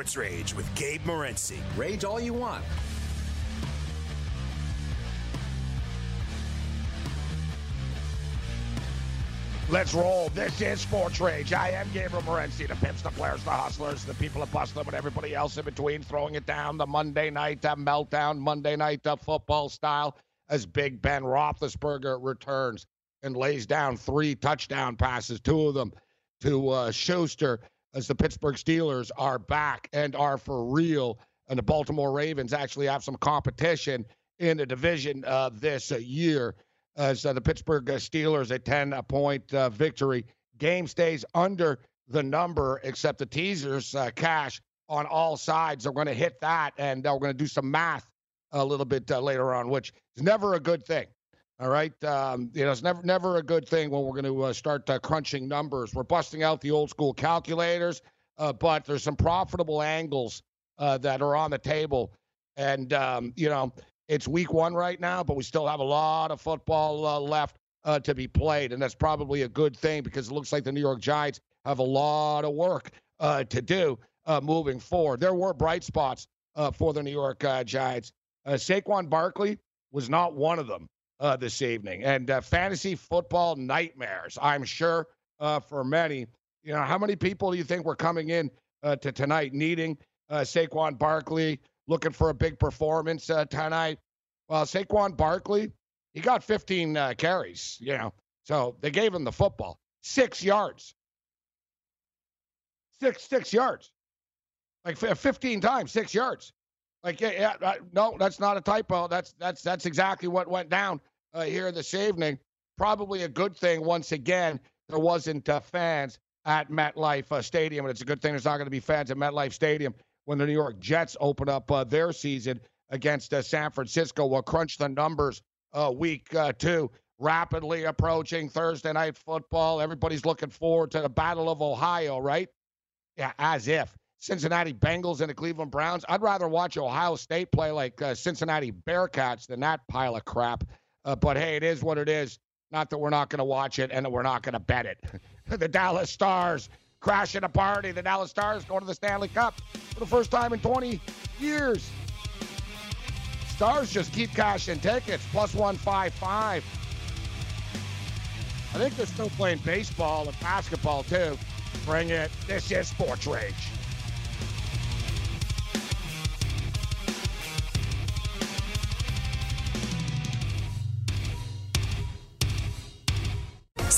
Sports Rage with Gabe Morency. Rage all you want. Let's roll. This is Sports Rage. I am Gabriel Morency, the pimps, the players, the hustlers, the people that bust them, and everybody else in between, throwing it down the Monday night uh, meltdown, Monday night uh, football style, as Big Ben Roethlisberger returns and lays down three touchdown passes, two of them to uh, Schuster, as the Pittsburgh Steelers are back and are for real, and the Baltimore Ravens actually have some competition in the division uh, this year as uh, the Pittsburgh uh, Steelers a 10 point uh, victory. Game stays under the number, except the teasers uh, cash on all sides. They're going to hit that, and we're going to do some math a little bit uh, later on, which is never a good thing. All right, um, you know it's never never a good thing when we're going to start crunching numbers. We're busting out the old school calculators, but there's some profitable angles that are on the table, and um, you know it's week one right now, but we still have a lot of football uh, left uh, to be played, and that's probably a good thing because it looks like the New York Giants have a lot of work uh, to do uh, moving forward. There were bright spots uh, for the New York uh, Giants. Saquon Barkley was not one of them this evening, and fantasy football nightmares. I'm sure for many. You know, how many people do you think were coming in to tonight needing Saquon Barkley? looking for a big performance uh, tonight. Well, Saquon Barkley, he got 15 uh, carries, you know, so they gave him the football, six yards, six six yards, like 15 times, six yards. Like, yeah, yeah uh, no, that's not a typo. That's that's that's exactly what went down uh, here this evening. Probably a good thing. Once again, there wasn't uh, fans at MetLife uh, Stadium, and it's a good thing there's not going to be fans at MetLife Stadium when the New York Jets open up uh, their season against uh, San Francisco. We'll crunch the numbers uh, week two. Rapidly approaching Thursday night football. Everybody's looking forward to the Battle of Ohio, right? Yeah, as if. Cincinnati Bengals and the Cleveland Browns. I'd rather watch Ohio State play like uh, Cincinnati Bearcats than that pile of crap. Uh, but hey, it is what it is. Not that we're not going to watch it and that we're not going to bet it. the Dallas Stars crashing a party. The Dallas Stars going to the Stanley Cup for the first time in 20 years. Stars just keep cashing tickets, plus 155. I think they're still playing baseball and basketball too. Bring it. This is Sports Rage.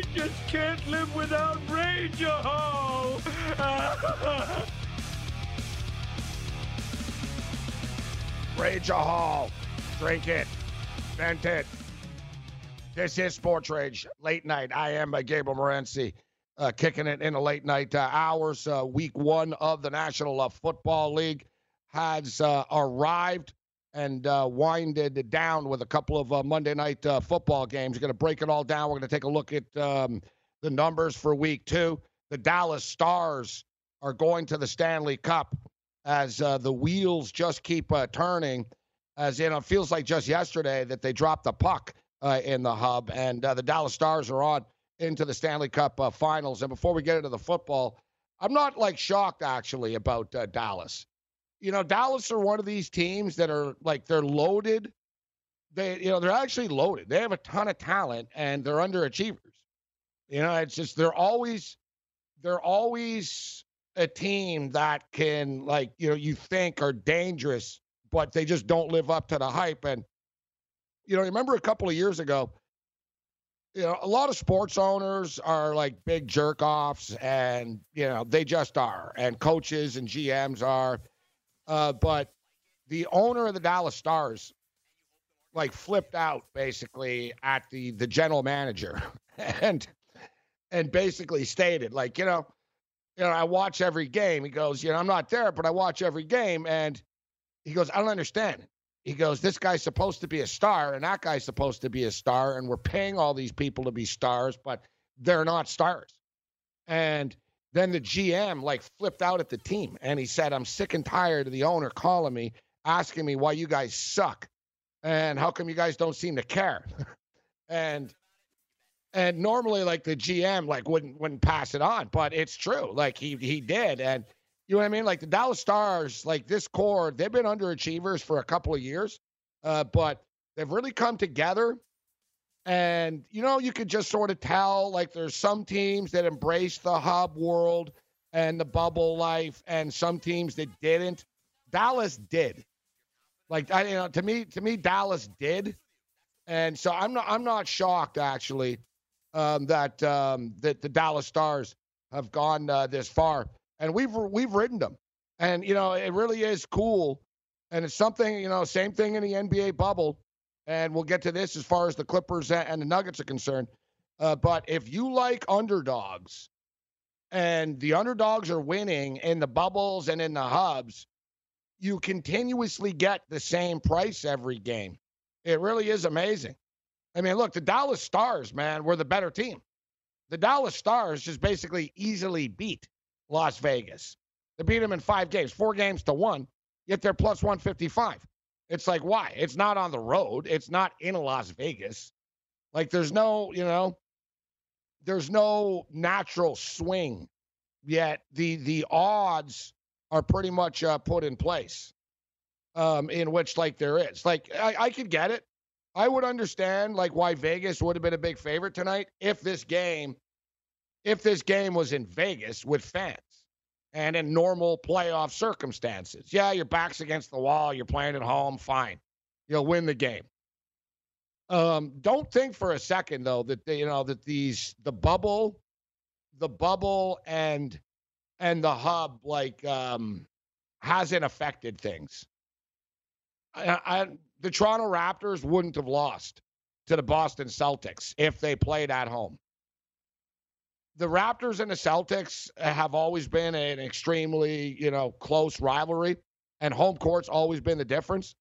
I just can't live without Rageahol. Rageahol. Drink it. Vent it. This is Sports Rage. Late night. I am uh, Gabriel Morency. Uh, kicking it in the late night uh, hours. Uh, week one of the National uh, Football League has uh, arrived and uh, winded down with a couple of uh, Monday night uh, football games. We're going to break it all down. We're going to take a look at um, the numbers for week two. The Dallas Stars are going to the Stanley Cup as uh, the wheels just keep uh, turning. As you know, it feels like just yesterday that they dropped the puck uh, in the hub, and the Dallas Stars are on into the Stanley Cup finals. And before we get into the football, I'm not like shocked actually about Dallas you know, Dallas are one of these teams that are like they're loaded. They, you know, they're actually loaded. They have a ton of talent and they're underachievers. You know, it's just they're always they're always a team that can like, you know, you think are dangerous, but they just don't live up to the hype. And you know, remember a couple of years ago, you know, a lot of sports owners are like big jerk offs, and you know, they just are, and coaches and GMs are. Uh, but the owner of the Dallas Stars like flipped out basically at the the general manager and and basically stated like you know you know I watch every game. He goes you know I'm not there but I watch every game. And he goes I don't understand. He goes this guy's supposed to be a star and that guy's supposed to be a star and we're paying all these people to be stars but they're not stars. And then the GM like flipped out at the team and he said, I'm sick and tired of the owner calling me, asking me why you guys suck and how come you guys don't seem to care. and and normally like the GM like wouldn't wouldn't pass it on, but it's true. Like he he did. And you know what I mean? Like the Dallas Stars, like this core, they've been underachievers for a couple of years. Uh, but they've really come together and, you know, you could just sort of tell like there's some teams that embrace the hub world and the bubble life, and some teams that didn't. Dallas did. Like I, you know, to me, to me, Dallas did, and so I'm not, I'm not shocked actually um, that um, that the Dallas Stars have gone uh, this far, and we've we've ridden them, and you know, it really is cool, and it's something, you know, same thing in the NBA bubble and we'll get to this as far as the Clippers and the Nuggets are concerned. Uh, but if you like underdogs and the underdogs are winning in the bubbles and in the hubs, you continuously get the same price every game. It really is amazing. I mean, look, the Dallas Stars, man, were the better team. The Dallas Stars just basically easily beat Las Vegas. They beat them in five games, four games to one, yet they're plus 155. It's like, why? It's not on the road. It's not in Las Vegas. Like, there's no, you know, there's no natural swing yet. The the odds are pretty much uh, put in place, um, in which like there is. Like, I, I could get it. I would understand like why Vegas would have been a big favorite tonight if this game, if this game was in Vegas with fans and in normal playoff circumstances. Yeah, your back's against the wall, you're playing at home, fine. You'll win the game. Um, don't think for a second though that they, you know that these the bubble, the bubble and and the hub like um hasn't affected things. I, I, the Toronto Raptors wouldn't have lost to the Boston Celtics if they played at home the Raptors and the Celtics have always been an extremely, you know, close rivalry, and home court's always been the difference.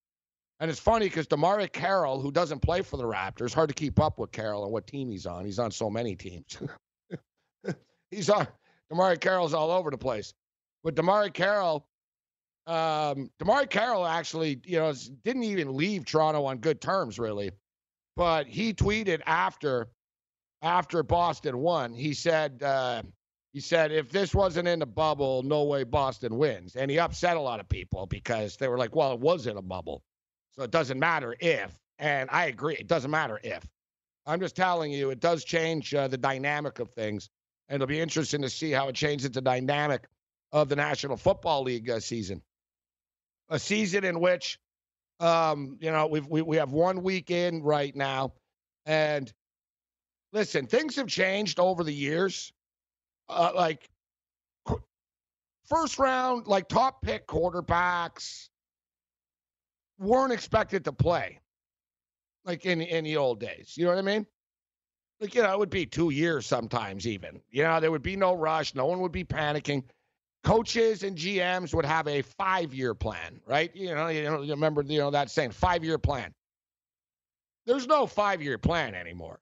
And it's funny because Damari Carroll, who doesn't play for the Raptors, hard to keep up with Carroll and what team he's on. He's on so many teams. he's on Damari Carroll's all over the place. But Damari Carroll, um, DeMarre Carroll actually, you know, didn't even leave Toronto on good terms, really. But he tweeted after after Boston won, he said, uh, he said, if this wasn't in the bubble, no way Boston wins. And he upset a lot of people because they were like, well, it was in a bubble. So it doesn't matter if. And I agree. It doesn't matter if. I'm just telling you, it does change uh, the dynamic of things. And it'll be interesting to see how it changes the dynamic of the National Football League uh, season. A season in which, um, you know, we've, we, we have one week in right now. And listen, things have changed over the years. Uh, like first round, like top pick quarterbacks weren't expected to play like in in the old days. You know what I mean? Like you know, it would be two years sometimes even. You know, there would be no rush. No one would be panicking. Coaches and GMs would have a five year plan, right? You know, you know, you remember you know that saying, five year plan. There's no five year plan anymore,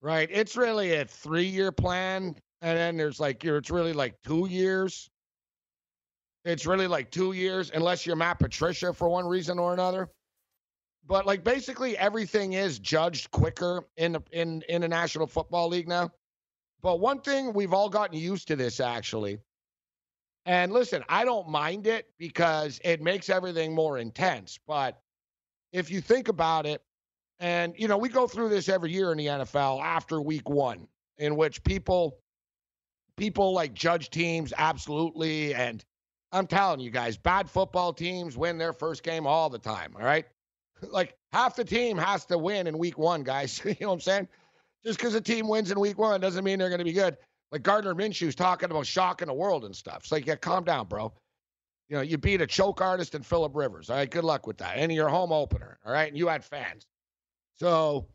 right? It's really a three year plan, and then there's like it's really like two years. It's really like two years, unless you're Matt Patricia for one reason or another. But like basically everything is judged quicker in the in in the National Football League now. But one thing we've all gotten used to this actually. And listen, I don't mind it because it makes everything more intense. But if you think about it, and you know, we go through this every year in the NFL after week one, in which people people like judge teams absolutely. And I'm telling you guys, bad football teams win their first game all the time. All right. Like half the team has to win in week one, guys. you know what I'm saying? Just because a team wins in week one doesn't mean they're going to be good. Like Gardner Minshew's talking about shocking the world and stuff. It's like, yeah, calm down, bro. You know, you beat a choke artist and Philip Rivers. All right, good luck with that. And your home opener. All right, and you had fans. So,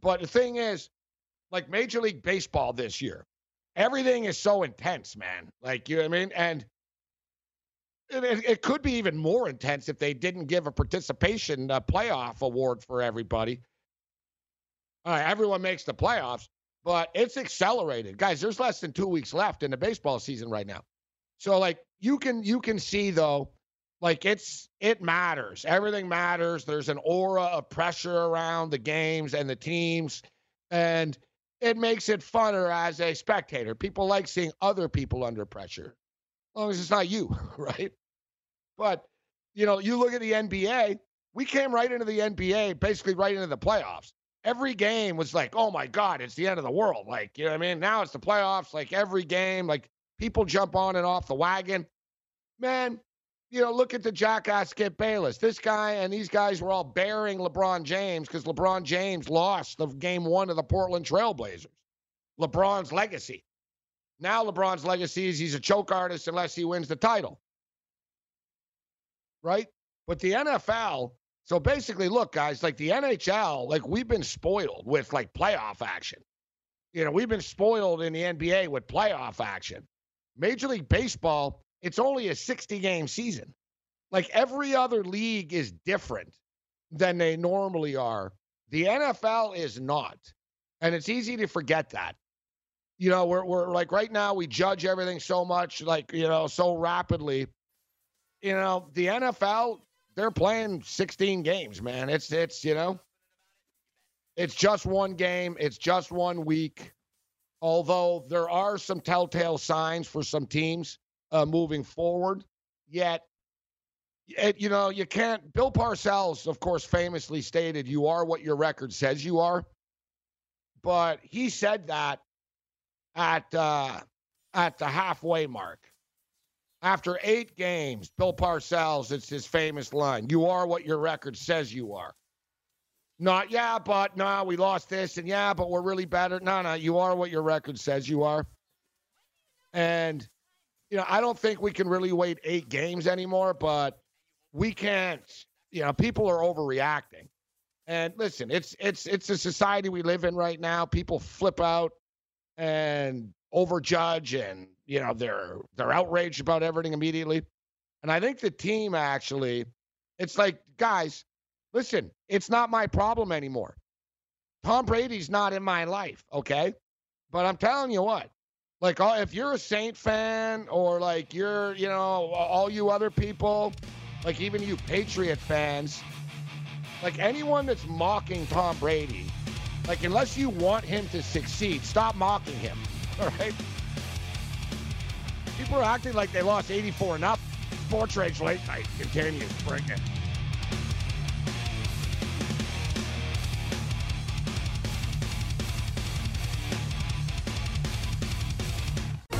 but the thing is, like Major League Baseball this year, everything is so intense, man. Like, you know what I mean? And it, it, could be even more intense if they didn't give a participation uh, playoff award for everybody. All right, everyone makes the playoffs, but it's accelerated, guys. There's less than two weeks left in the baseball season right now, so like you can you can see though, like it's it matters. Everything matters. There's an aura of pressure around the games and the teams, and it makes it funner as a spectator. People like seeing other people under pressure, as long as it's not you, right? But, you know, you look at the NBA, we came right into the NBA, basically right into the playoffs. Every game was like, oh my God, it's the end of the world. Like, you know what I mean? Now it's the playoffs. Like every game, like people jump on and off the wagon. Man, you know, look at the jackass Skip Bayless. This guy and these guys were all bearing LeBron James because LeBron James lost the game one of the Portland Trailblazers. LeBron's legacy. Now LeBron's legacy is he's a choke artist unless he wins the title right? But the NFL, so basically, look, guys, like the NHL, like we've been spoiled with like playoff action. You know, we've been spoiled in the NBA with playoff action. Major League Baseball, it's only a 60 game season. Like every other league is different than they normally are. The NFL is not. And it's easy to forget that. You know, we're, we're like right now, we judge everything so much, like, you know, so rapidly you know, the NFL, they're playing 16 games, man. It's it's, you know, it's just one game, it's just one week. Although there are some telltale signs for some teams uh, moving forward, yet it, you know, you can't. Bill Parcells, of course, famously stated, "You are what your record says you are." But he said that at uh, at the halfway mark, after eight games, Bill Parcells, it's his famous line You are what your record says you are. Not, yeah, but no, we lost this, and yeah, but we're really better. No, no, you are what your record says you are. And, you know, I don't think we can really wait eight games anymore, but we can't, you know, people are overreacting. And listen, it's it's it's a society we live in right now. People flip out and overjudge and you know they're they're outraged about everything immediately and i think the team actually it's like guys listen it's not my problem anymore tom brady's not in my life okay but i'm telling you what like if you're a saint fan or like you're you know all you other people like even you patriot fans like anyone that's mocking tom brady Like, unless you want him to succeed, stop mocking him. All right? People are acting like they lost 84 and up. Sports Rage Late Night continues. Bring it.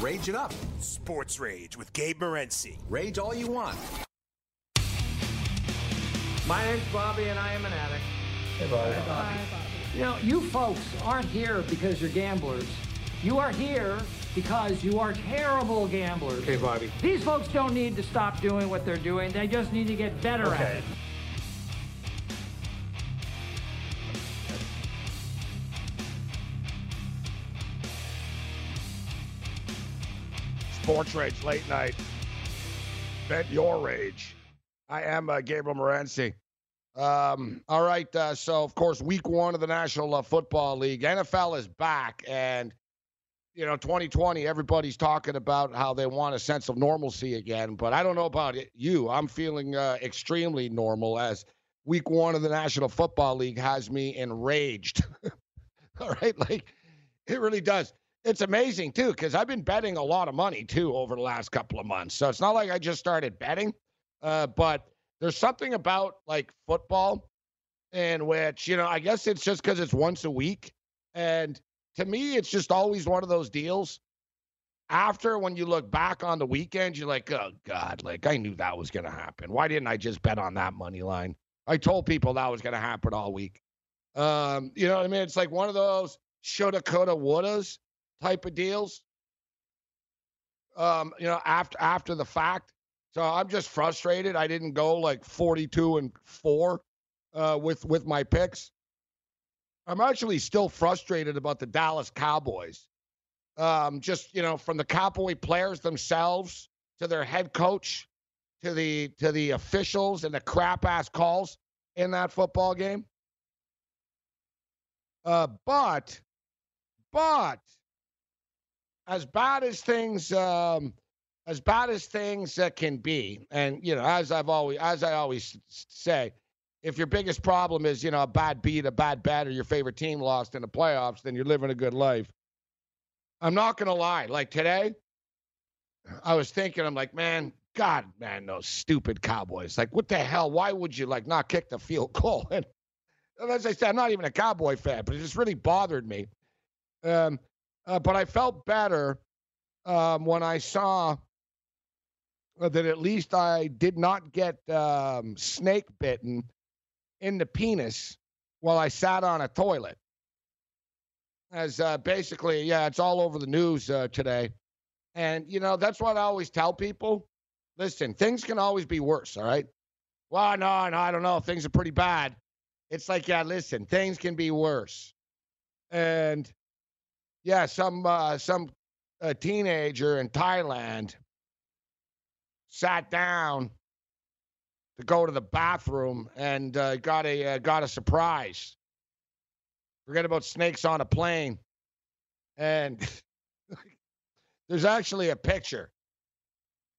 Rage it up. Sports Rage with Gabe Morency. Rage all you want. My name's Bobby, and I am an addict. Hey, Bobby. Hi, Bobby. Hi, Bobby. You know, you folks aren't here because you're gamblers. You are here because you are terrible gamblers. Okay, Bobby. These folks don't need to stop doing what they're doing. They just need to get better okay. at it. Sports Rage Late Night. Bet your rage. I am uh, Gabriel Morency. Um, all right. Uh, so, of course, week one of the National uh, Football League. NFL is back. And, you know, 2020, everybody's talking about how they want a sense of normalcy again. But I don't know about it, you. I'm feeling uh, extremely normal as week one of the National Football League has me enraged. all right. Like, it really does it's amazing too because I've been betting a lot of money too over the last couple of months. So it's not like I just started betting, uh, but there's something about like football in which you know I guess it's just because it's once a week, and to me it's just always one of those deals. After when you look back on the weekend, you're like, oh God, like I knew that was gonna happen. Why didn't I just bet on that money line? I told people that was gonna happen all week. Um, you know what I mean? It's like one of those shoulda, coulda, wouldas type of deals. Um, you know, after after the fact. So I'm just frustrated. I didn't go like 42 and four uh, with with my picks. I'm actually still frustrated about the Dallas Cowboys. Um, just you know, from the Cowboy players themselves to their head coach to the to the officials and the crap ass calls in that football game. Uh, but but as bad as things um, as bad as things uh, can be, and you know, as I've always as I always say, if your biggest problem is you know a bad beat, a bad bet, or your favorite team lost in the playoffs, then you're living a good life. I'm not gonna lie. Like today, I was thinking, I'm like, man, God, man, those stupid Cowboys. Like, what the hell? Why would you like not kick the field goal? And as I said, I'm not even a Cowboy fan, but it just really bothered me. Um, uh, but I felt better um, when I saw that at least I did not get um, snake bitten in the penis while I sat on a toilet. As uh, basically, yeah, it's all over the news uh, today. And, you know, that's what I always tell people. Listen, things can always be worse, all right? Well, no, no, I don't know. Things are pretty bad. It's like, yeah, listen, things can be worse. And yeah, some uh, some uh, teenager in Thailand sat down to go to the bathroom and uh, got a uh, got a surprise. Forget about snakes on a plane, and there's actually a picture.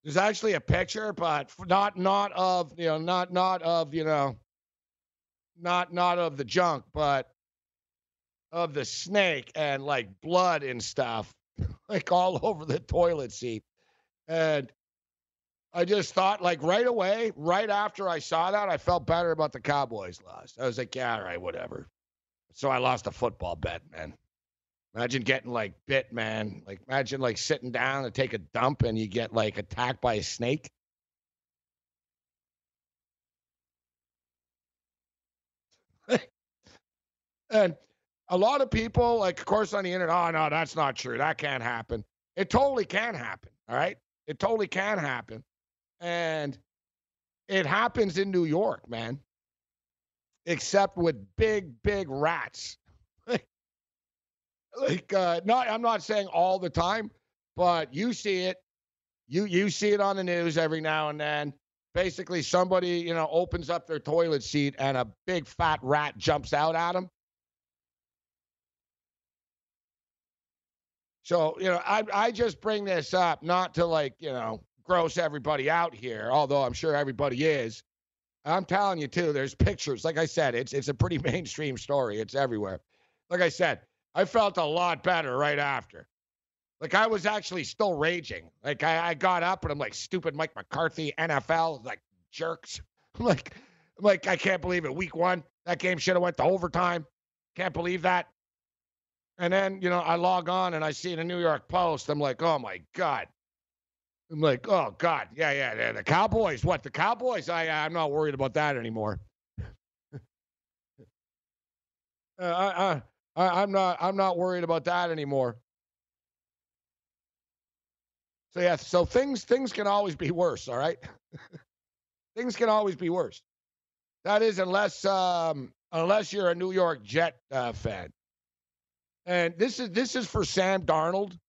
There's actually a picture, but not not of you know not not of you know not not of the junk, but of the snake and like blood and stuff, like all over the toilet seat. And I just thought, like right away, right after I saw that, I felt better about the Cowboys loss. I was like, yeah, all right, whatever. So I lost a football bet, man. Imagine getting like bit, man. Like imagine like sitting down to take a dump and you get like attacked by a snake. and a lot of people, like of course on the internet, oh no, that's not true. That can't happen. It totally can happen. All right. It totally can happen. And it happens in New York, man. Except with big, big rats. like uh not I'm not saying all the time, but you see it. You you see it on the news every now and then. Basically somebody, you know, opens up their toilet seat and a big fat rat jumps out at them. So, you know, I I just bring this up not to like, you know, gross everybody out here, although I'm sure everybody is. I'm telling you too, there's pictures. Like I said, it's it's a pretty mainstream story. It's everywhere. Like I said, I felt a lot better right after. Like I was actually still raging. Like I, I got up and I'm like, stupid Mike McCarthy, NFL, like jerks. Like, like, I can't believe it. Week one, that game should have went to overtime. Can't believe that. And then, you know, I log on and I see the New York Post. I'm like, oh my God. I'm like, oh God. Yeah, yeah. yeah. The Cowboys. What? The Cowboys? I I'm not worried about that anymore. uh, I, I I'm not I'm not worried about that anymore. So yeah, so things things can always be worse, all right? things can always be worse. That is unless um unless you're a New York Jet uh, fan. And this is this is for Sam Darnold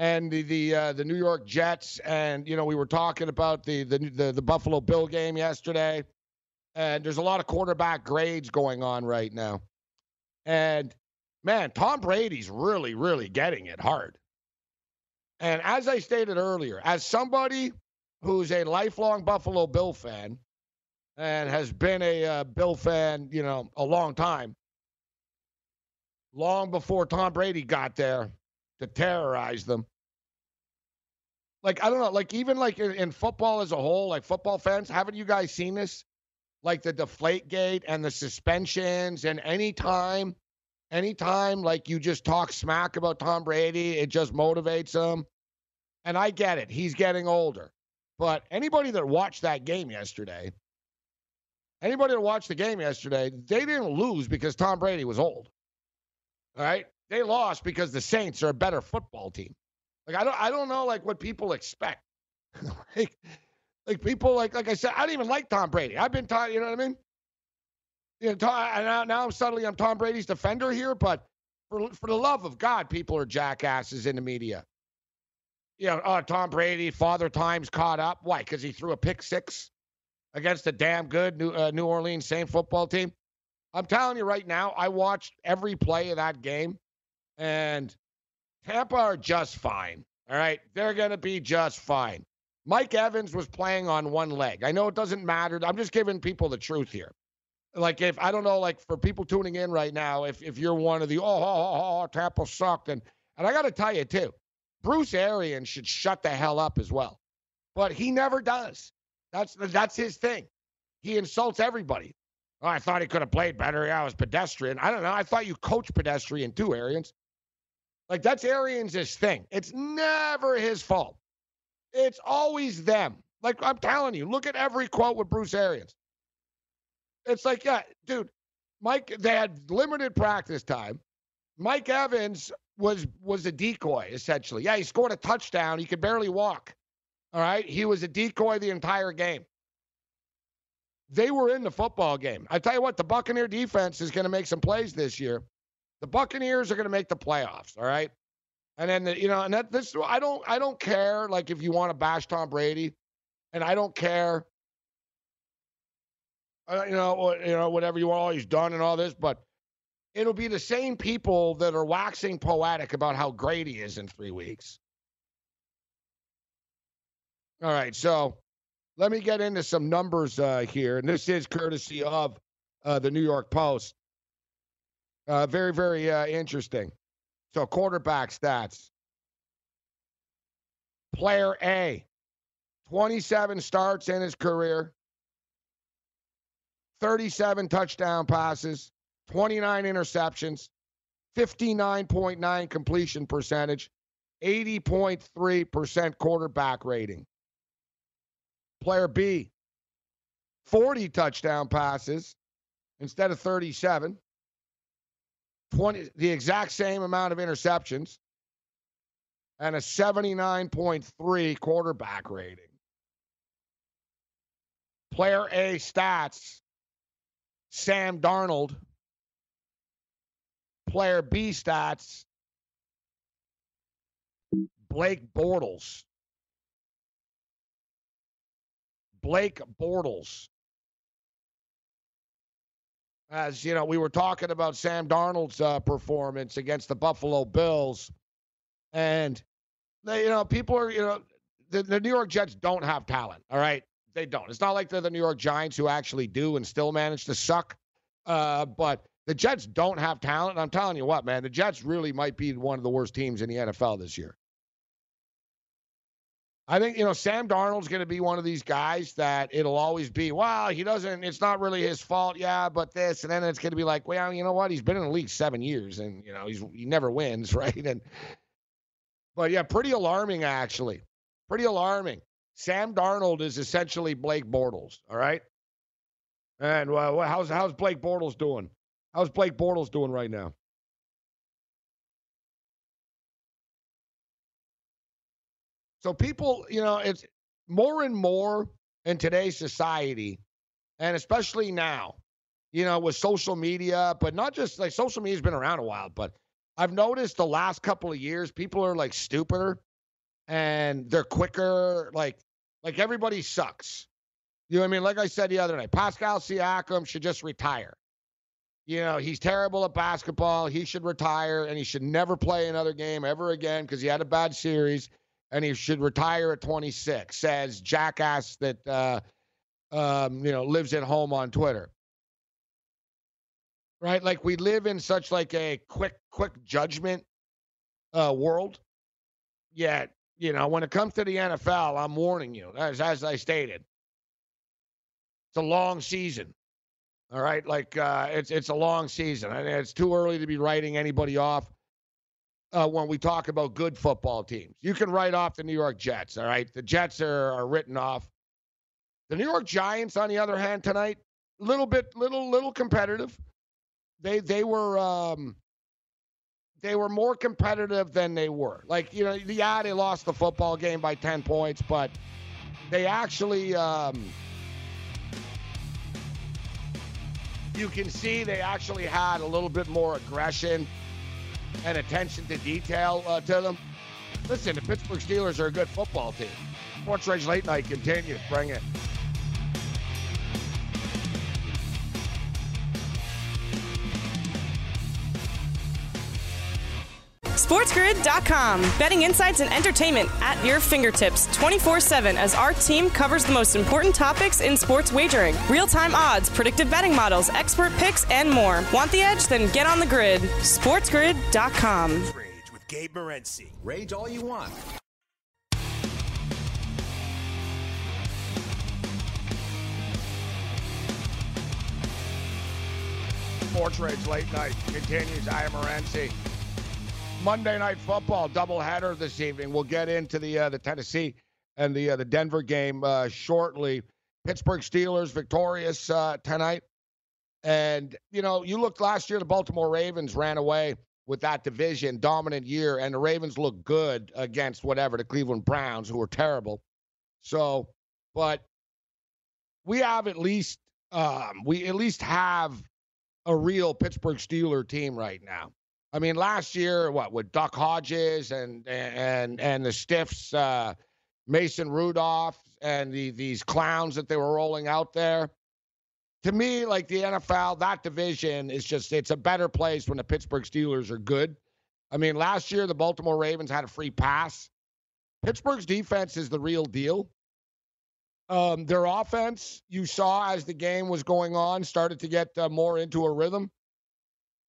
and the the uh, the New York Jets and you know we were talking about the, the the the Buffalo Bill game yesterday and there's a lot of quarterback grades going on right now. And man, Tom Brady's really, really getting it hard. And as I stated earlier, as somebody who's a lifelong Buffalo Bill fan and has been a uh, Bill fan, you know, a long time, long before Tom Brady got there to terrorize them. Like, I don't know, like, even like in, in football as a whole, like football fans, haven't you guys seen this? like the deflate gate and the suspensions and anytime anytime like you just talk smack about Tom Brady, it just motivates him. And I get it. He's getting older. But anybody that watched that game yesterday, anybody that watched the game yesterday, they didn't lose because Tom Brady was old. All right? They lost because the Saints are a better football team. Like I don't I don't know like what people expect. like like people like like I said, I don't even like Tom Brady. I've been taught, you know what I mean? You know, Tom, now, now I'm suddenly I'm Tom Brady's defender here, but for for the love of God, people are jackasses in the media. You know, oh, Tom Brady, father time's caught up. Why? Because he threw a pick six against a damn good New, uh, New Orleans Saint football team. I'm telling you right now, I watched every play of that game, and Tampa are just fine. All right, they're gonna be just fine. Mike Evans was playing on one leg. I know it doesn't matter. I'm just giving people the truth here. Like if I don't know, like for people tuning in right now, if if you're one of the oh, oh, oh, Tampa sucked, and and I got to tell you too, Bruce Arians should shut the hell up as well, but he never does. That's that's his thing. He insults everybody. Oh, I thought he could have played better. Yeah, I was pedestrian. I don't know. I thought you coached pedestrian too, Arians. Like that's Arians' thing. It's never his fault. It's always them. Like I'm telling you, look at every quote with Bruce Arians. It's like, yeah, dude, Mike, they had limited practice time. Mike Evans was was a decoy, essentially. Yeah, he scored a touchdown. He could barely walk. All right. He was a decoy the entire game. They were in the football game. I tell you what, the Buccaneer defense is going to make some plays this year. The Buccaneers are going to make the playoffs. All right. And then the, you know, and that this I don't I don't care like if you want to bash Tom Brady, and I don't care, uh, you know, you know whatever you want, all he's done and all this, but it'll be the same people that are waxing poetic about how great he is in three weeks. All right, so let me get into some numbers uh, here, and this is courtesy of uh, the New York Post. Uh, very, very uh, interesting. So, quarterback stats. Player A, 27 starts in his career, 37 touchdown passes, 29 interceptions, 59.9 completion percentage, 80.3% quarterback rating. Player B, 40 touchdown passes instead of 37, 20 the exact same amount of interceptions and a 79.3 quarterback rating. Player A stats Sam Darnold. Player B stats Blake Bortles. Blake Bortles. As you know, we were talking about Sam Darnold's uh, performance against the Buffalo Bills, and they, you know, people are, you know, the, the New York Jets don't have talent. All right, they don't. It's not like they're the New York Giants who actually do and still manage to suck. Uh, but the Jets don't have talent. I'm telling you what, man, the Jets really might be one of the worst teams in the NFL this year. I think, you know, Sam Darnold's going to be one of these guys that it'll always be, well, he doesn't, it's not really his fault. Yeah, but this. And then it's going to be like, well, you know what? He's been in the league seven years and, you know, he's, he never wins, right? And, but yeah, pretty alarming, actually. Pretty alarming. Sam Darnold is essentially Blake Bortles, all right? And uh, how's, how's Blake Bortles doing? How's Blake Bortles doing right now? So people, you know, it's more and more in today's society, and especially now, you know, with social media, but not just like social media's been around a while, but I've noticed the last couple of years, people are like stupider and they're quicker. Like, like everybody sucks. You know what I mean? Like I said the other night, Pascal Siakam should just retire. You know, he's terrible at basketball. He should retire and he should never play another game ever again because he had a bad series and he should retire at 26, says Jackass that, uh, um, you know, lives at home on Twitter. Right? Like we live in such like a quick, quick judgment uh, world. Yet, you know, when it comes to the NFL, I'm warning you, as, as I stated, it's a long season. All right, like uh, it's it's a long season, and it's too early to be writing anybody off uh, when we talk about good football teams. You can write off the New York Jets. All right, the Jets are, are written off. The New York Giants, on the other hand, tonight, little bit, little, little competitive. They they were um, they were more competitive than they were. Like you know, yeah, they lost the football game by ten points, but they actually. Um, you can see they actually had a little bit more aggression and attention to detail uh, to them. Listen, the Pittsburgh Steelers are a good football team. Sports Rage Late Night continues. Bring it. SportsGrid.com. Betting insights and entertainment at your fingertips 24 7 as our team covers the most important topics in sports wagering real time odds, predictive betting models, expert picks, and more. Want the edge? Then get on the grid. SportsGrid.com. Rage with Gabe Morency. Rage all you want. Sports Rage Late Night continues. I am Morency. Monday Night Football doubleheader this evening. We'll get into the uh, the Tennessee and the uh, the Denver game uh, shortly. Pittsburgh Steelers victorious uh, tonight, and you know you looked last year. The Baltimore Ravens ran away with that division, dominant year, and the Ravens looked good against whatever the Cleveland Browns, who were terrible. So, but we have at least um, we at least have a real Pittsburgh Steeler team right now. I mean, last year, what with Duck Hodges and and and the Stiffs, uh, Mason Rudolph, and the these clowns that they were rolling out there. To me, like the NFL, that division is just it's a better place when the Pittsburgh Steelers are good. I mean, last year the Baltimore Ravens had a free pass. Pittsburgh's defense is the real deal. Um, their offense, you saw as the game was going on, started to get uh, more into a rhythm,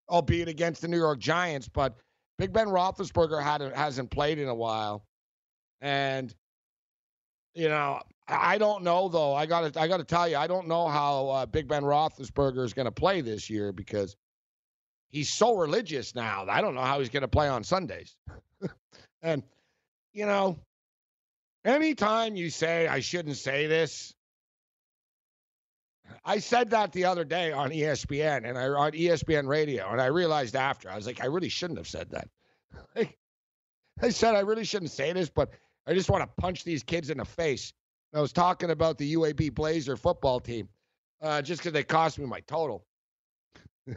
albeit against the New York Giants. But Big Ben Roethlisberger hadn't, hasn't played in a while, and you know I don't know though. I got to I got to tell you, I don't know how uh, Big Ben Roethlisberger is going to play this year because he's so religious now. I don't know how he's going to play on Sundays. and you know, anytime you say I shouldn't say this, I said that the other day on ESPN and I on ESPN radio, and I realized after I was like, I really shouldn't have said that. Like, I said I really shouldn't say this, but I just want to punch these kids in the face. I was talking about the UAB Blazer football team, uh, just because they cost me my total.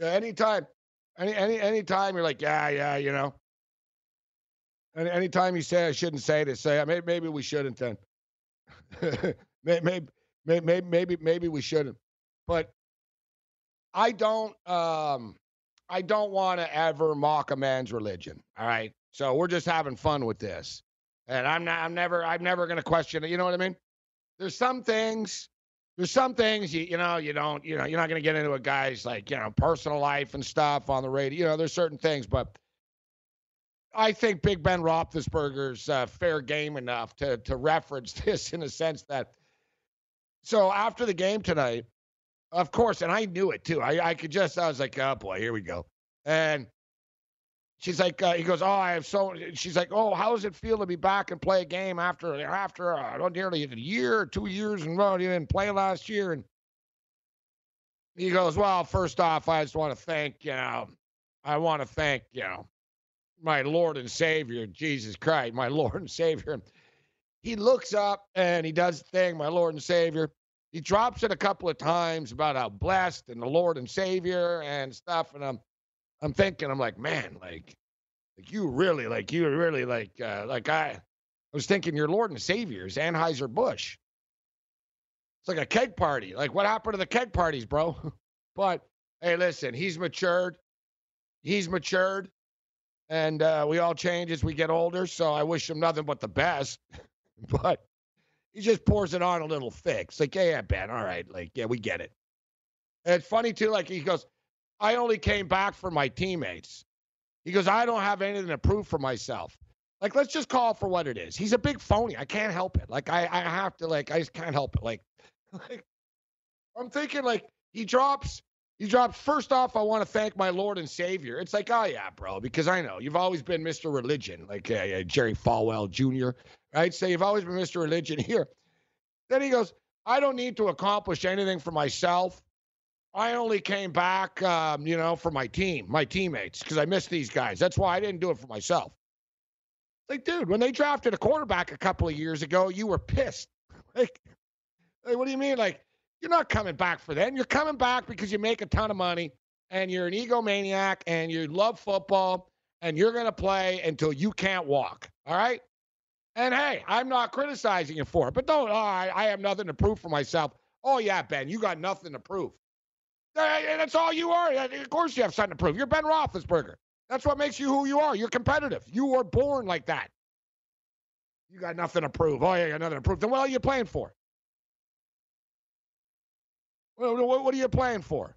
anytime, any any anytime you're like, yeah, yeah, you know. Any anytime you say I shouldn't say this, say maybe maybe we shouldn't then. maybe, maybe maybe maybe we shouldn't. But I don't um I don't want to ever mock a man's religion. All right. So we're just having fun with this. And I'm not I'm never I'm never gonna question it. You know what I mean? There's some things there's some things you you know you don't you know you're not going to get into a guy's like you know personal life and stuff on the radio. You know, there's certain things, but I think Big Ben Roethlisberger's uh, fair game enough to to reference this in a sense that. So after the game tonight, of course, and I knew it too. I I could just I was like, oh boy, here we go, and She's like, uh, he goes, oh, I have so. She's like, oh, how does it feel to be back and play a game after after I uh, nearly a year, two years, and well, you didn't play last year? And he goes, well, first off, I just want to thank you know, I want to thank you know, my Lord and Savior, Jesus Christ, my Lord and Savior. He looks up and he does the thing, my Lord and Savior. He drops it a couple of times about how blessed and the Lord and Savior and stuff, and I'm I'm thinking, I'm like, man, like, like you really, like you really, like, uh, like I, I was thinking, your Lord and Savior is Anheuser Busch. It's like a keg party. Like, what happened to the keg parties, bro? but hey, listen, he's matured. He's matured, and uh, we all change as we get older. So I wish him nothing but the best. but he just pours it on a little thick. It's like, yeah, yeah, Ben, all right, like, yeah, we get it. And it's funny too. Like he goes, I only came back for my teammates. He goes, I don't have anything to prove for myself. Like, let's just call for what it is. He's a big phony. I can't help it. Like, I, I have to, like, I just can't help it. Like, like I'm thinking, like, he drops, he drops, first off, I want to thank my Lord and Savior. It's like, oh, yeah, bro, because I know you've always been Mr. Religion, like uh, uh, Jerry Falwell Jr., right? So you've always been Mr. Religion here. Then he goes, I don't need to accomplish anything for myself. I only came back, um, you know, for my team, my teammates, because I missed these guys. That's why I didn't do it for myself. Like, dude, when they drafted a quarterback a couple of years ago, you were pissed. Like, like, what do you mean? Like, you're not coming back for them. You're coming back because you make a ton of money and you're an egomaniac and you love football and you're going to play until you can't walk. All right. And hey, I'm not criticizing you for it, but don't, oh, I, I have nothing to prove for myself. Oh, yeah, Ben, you got nothing to prove. Uh, that's all you are. Of course, you have something to prove. You're Ben Roethlisberger. That's what makes you who you are. You're competitive. You were born like that. You got nothing to prove. Oh, yeah, you got nothing to prove. Then what are you playing for? What, what are you playing for?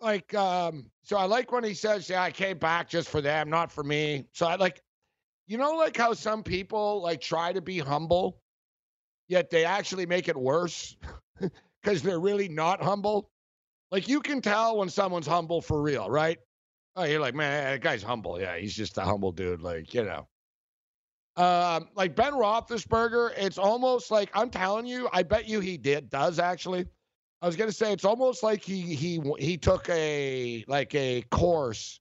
Like, um, so I like when he says, "Yeah, I came back just for them, not for me." So I like, you know, like how some people like try to be humble yet they actually make it worse because they're really not humble. Like you can tell when someone's humble for real, right? Oh, you're like, man, that guy's humble. Yeah, he's just a humble dude. Like, you know. Um, like Ben Roethlisberger, it's almost like I'm telling you, I bet you he did does actually. I was gonna say it's almost like he he he took a like a course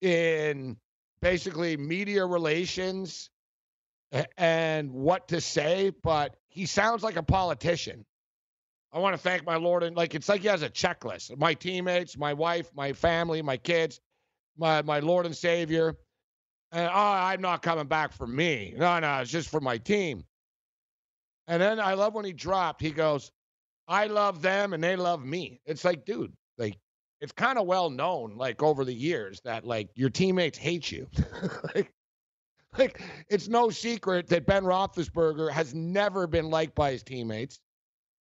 in basically media relations and what to say, but he sounds like a politician. I want to thank my Lord and like it's like he has a checklist. My teammates, my wife, my family, my kids, my my Lord and Savior. And oh, I'm not coming back for me. No, no, it's just for my team. And then I love when he dropped, he goes, I love them and they love me. It's like, dude, like it's kind of well known, like over the years, that like your teammates hate you. like, like it's no secret that Ben Roethlisberger has never been liked by his teammates.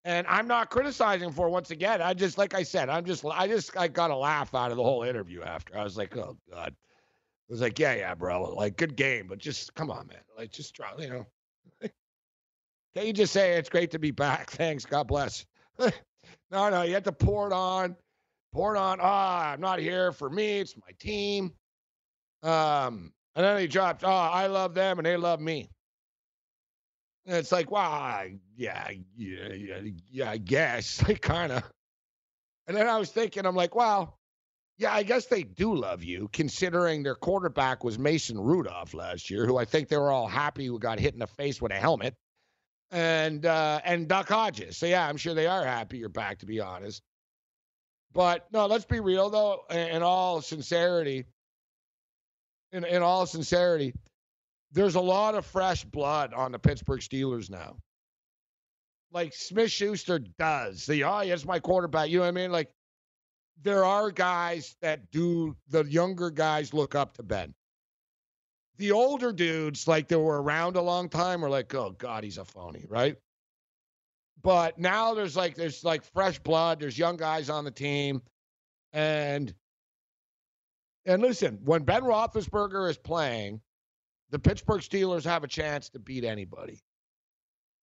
And I'm not criticizing for once again. I just, like I said, I'm just, I just, I got a laugh out of the whole interview after. I was like, oh god. Was like, yeah, yeah, bro. Like, good game, but just come on, man. Like, just try, you know. Can't you just say it's great to be back? Thanks. God bless. no, no, you have to pour it on. Pour it on. Ah, oh, I'm not here for me. It's my team. Um, and then he dropped, oh, I love them and they love me. And it's like, wow, yeah, yeah, yeah, yeah, I guess. Like, kind of. And then I was thinking, I'm like, wow, yeah, I guess they do love you, considering their quarterback was Mason Rudolph last year, who I think they were all happy who got hit in the face with a helmet, and uh, and Duck Hodges. So yeah, I'm sure they are happy you're back, to be honest. But no, let's be real though. In, all sincerity, in in all sincerity, there's a lot of fresh blood on the Pittsburgh Steelers now. Like Smith Schuster does. The oh, yes, my quarterback. You know what I mean? Like there are guys that do the younger guys look up to Ben. The older dudes, like they were around a long time, are like, oh God, he's a phony, right? But now there's like there's like fresh blood. There's young guys on the team, and and listen, when Ben Roethlisberger is playing, the Pittsburgh Steelers have a chance to beat anybody.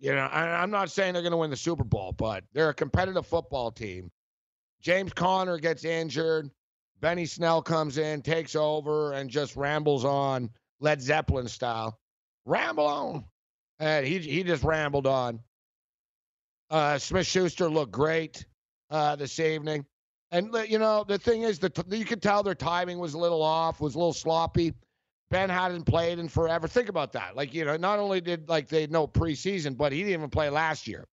You know, I, I'm not saying they're going to win the Super Bowl, but they're a competitive football team. James Conner gets injured. Benny Snell comes in, takes over, and just rambles on Led Zeppelin style. Ramble on. And he, he just rambled on. Uh, Smith Schuster looked great uh, this evening. And, you know, the thing is, that you could tell their timing was a little off, was a little sloppy. Ben hadn't played in forever. Think about that. Like, you know, not only did like they know preseason, but he didn't even play last year.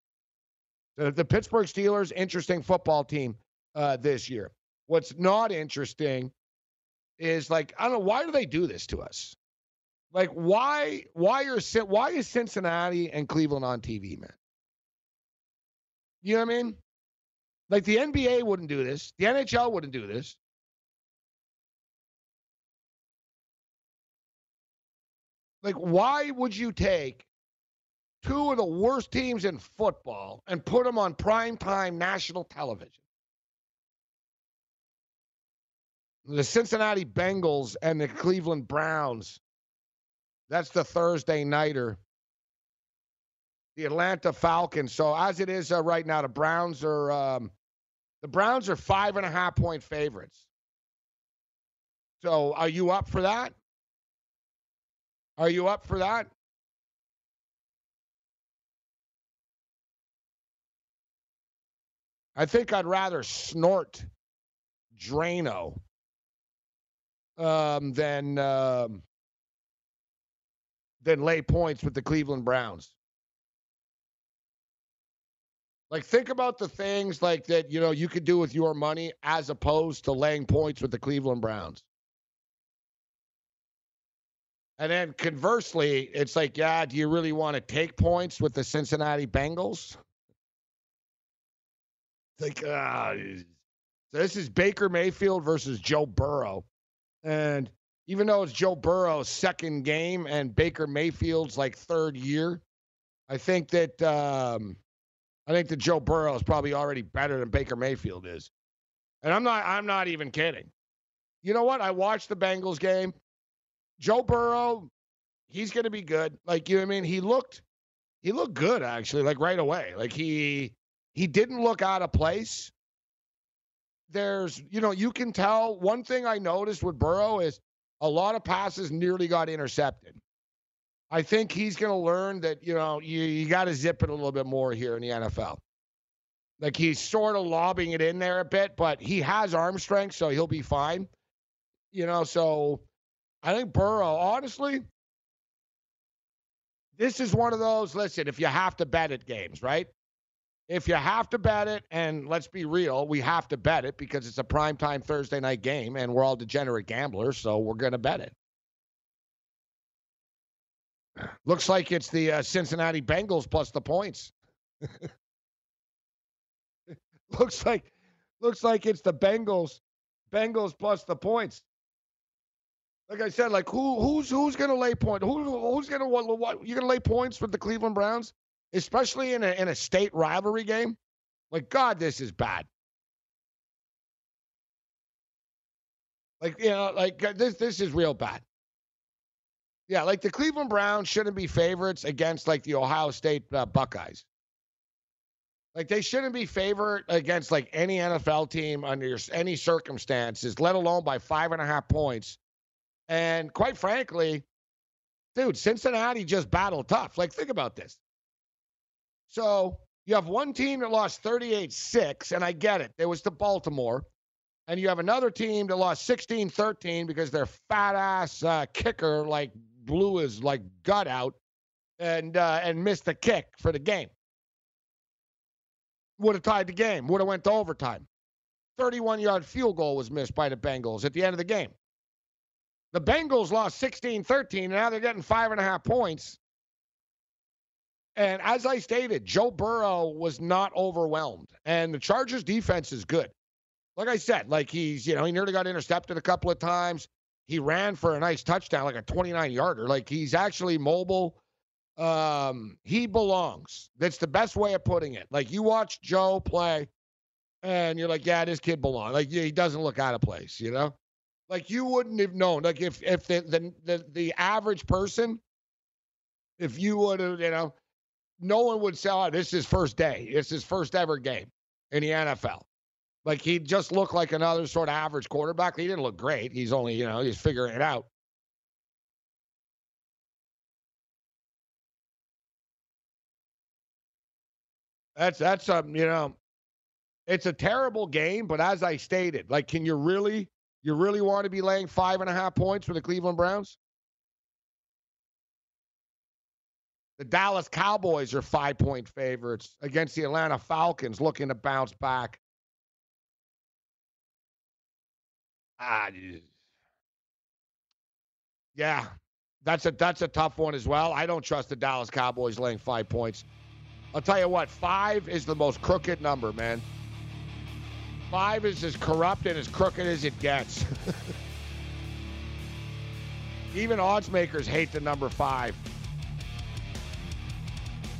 The, the Pittsburgh Steelers, interesting football team uh, this year. What's not interesting is like I don't know why do they do this to us? Like why why are why is Cincinnati and Cleveland on TV, man? You know what I mean? Like the NBA wouldn't do this. The NHL wouldn't do this. Like why would you take two of the worst teams in football and put them on primetime national television? The Cincinnati Bengals and the Cleveland Browns. That's the Thursday nighter. The Atlanta Falcons. So as it is uh, right now, the Browns are um, the Browns are five and a half point favorites. So are you up for that? Are you up for that? I think I'd rather snort Drano um, than um, than lay points with the Cleveland Browns. Like think about the things like that you know you could do with your money as opposed to laying points with the Cleveland Browns. And then conversely, it's like, yeah, do you really want to take points with the Cincinnati Bengals? Like, ah, uh, so this is Baker Mayfield versus Joe Burrow. And even though it's Joe Burrow's second game and Baker Mayfield's like third year, I think that um, I think that Joe Burrow is probably already better than Baker Mayfield is. And I'm not I'm not even kidding. You know what? I watched the Bengals game. Joe Burrow, he's to be good. Like you know I mean, he looked he looked good actually like right away. Like he he didn't look out of place there's, you know, you can tell. One thing I noticed with Burrow is a lot of passes nearly got intercepted. I think he's going to learn that, you know, you, you got to zip it a little bit more here in the NFL. Like he's sort of lobbing it in there a bit, but he has arm strength, so he'll be fine. You know, so I think Burrow, honestly, this is one of those, listen, if you have to bet at games, right? If you have to bet it, and let's be real, we have to bet it because it's a primetime Thursday night game and we're all degenerate gamblers, so we're going to bet it. Looks like it's the uh, Cincinnati Bengals plus the points. looks like Looks like it's the Bengals. Bengals plus the points. Like I said, like who who's who's gonna lay point? Who who's gonna what, what you gonna lay points with the Cleveland Browns, especially in a in a state rivalry game? Like God, this is bad. Like you know, like uh, this this is real bad. Yeah, like the Cleveland Browns shouldn't be favorites against like the Ohio State uh, Buckeyes. Like they shouldn't be favored against like any NFL team under any circumstances, let alone by five and a half points. And quite frankly, dude, Cincinnati just battled tough. Like think about this. So you have one team that lost 38-6, and I get it. It was the Baltimore. And you have another team that lost 16-13 because their fat ass uh, kicker like blew his like gut out and uh, and missed the kick for the game. Would have tied the game. Would have went to overtime. 31 yard field goal was missed by the Bengals at the end of the game. The Bengals lost 16 13, and now they're getting five and a half points. And as I stated, Joe Burrow was not overwhelmed, and the Chargers defense is good. Like I said, like he's, you know, he nearly got intercepted a couple of times. He ran for a nice touchdown, like a 29 yarder. Like he's actually mobile. Um, he belongs. That's the best way of putting it. Like you watch Joe play, and you're like, yeah, this kid belongs. Like he doesn't look out of place, you know. Like you wouldn't have known. Like if if the the the, the average person, if you would have, you know, no one would sell oh, this is his first day. It's his first ever game in the NFL. Like he just looked like another sort of average quarterback. He didn't look great. He's only, you know, he's figuring it out. That's that's um, you know, it's a terrible game, but as I stated, like, can you really you really want to be laying five and a half points for the Cleveland Browns? The Dallas Cowboys are five point favorites against the Atlanta Falcons looking to bounce back. Ah, yeah, that's a that's a tough one as well. I don't trust the Dallas Cowboys laying five points. I'll tell you what, five is the most crooked number, man. Five is as corrupt and as crooked as it gets. Even odds makers hate the number five.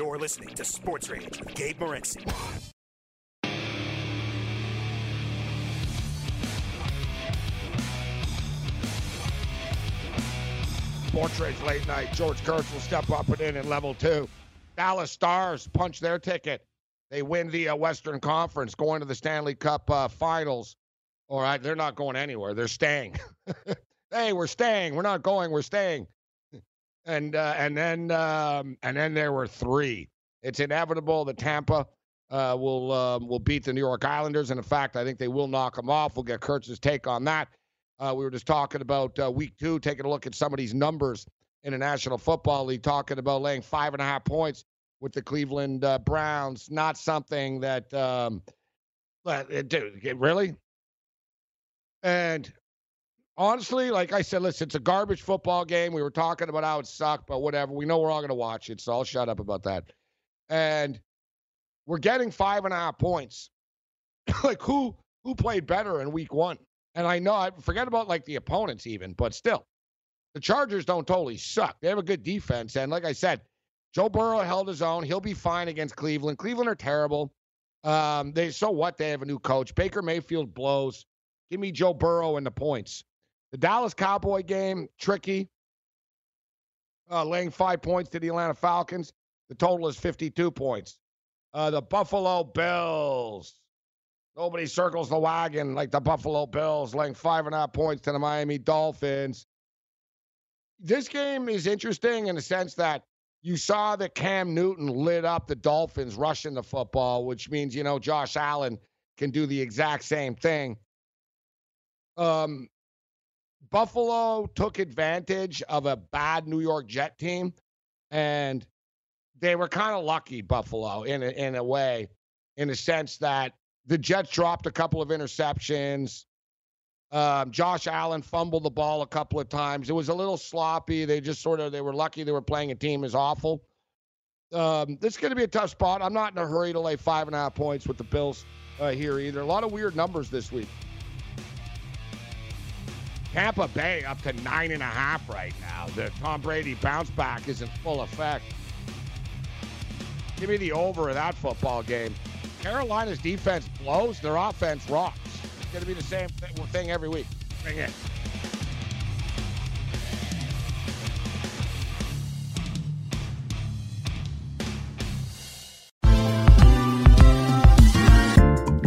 You're listening to Sports Rage with Gabe Morency. Sports Rage late night. George Kurtz will step up and in in level two. Dallas Stars punch their ticket. They win the uh, Western Conference, going to the Stanley Cup uh, Finals. All right, they're not going anywhere. They're staying. hey, we're staying. We're not going. We're staying. And uh, and then um, and then there were three. It's inevitable that Tampa uh, will um, will beat the New York Islanders, and in fact, I think they will knock them off. We'll get Kurtz's take on that. Uh, we were just talking about uh, week two, taking a look at some of these numbers in the National Football League, talking about laying five and a half points with the Cleveland uh, Browns. Not something that, um, dude, really? And honestly, like I said, listen, it's a garbage football game. We were talking about how it sucked, but whatever. We know we're all going to watch it, so I'll shut up about that. And we're getting five and a half points. like who who played better in week one? And I know I forget about like the opponents even, but still, the Chargers don't totally suck. They have a good defense, and like I said, Joe Burrow held his own. He'll be fine against Cleveland. Cleveland are terrible. Um, they so what? They have a new coach. Baker Mayfield blows. Give me Joe Burrow and the points. The Dallas Cowboy game tricky. Uh, laying five points to the Atlanta Falcons. The total is 52 points. Uh, the Buffalo Bills Nobody circles the wagon like the Buffalo Bills, laying five and a half points to the Miami Dolphins. This game is interesting in the sense that you saw that Cam Newton lit up the Dolphins rushing the football, which means, you know, Josh Allen can do the exact same thing. Um, Buffalo took advantage of a bad New York Jet team, and they were kind of lucky, Buffalo, in a, in a way, in a sense that the Jets dropped a couple of interceptions. Um, Josh Allen fumbled the ball a couple of times. It was a little sloppy. They just sort of they were lucky they were playing a team as awful. Um, this is going to be a tough spot. I'm not in a hurry to lay five and a half points with the Bills uh, here either. A lot of weird numbers this week. Tampa Bay up to nine and a half right now. The Tom Brady bounce back is in full effect. Give me the over of that football game. Carolina's defense blows, their offense rocks. It's going to be the same thing every week. Bring it.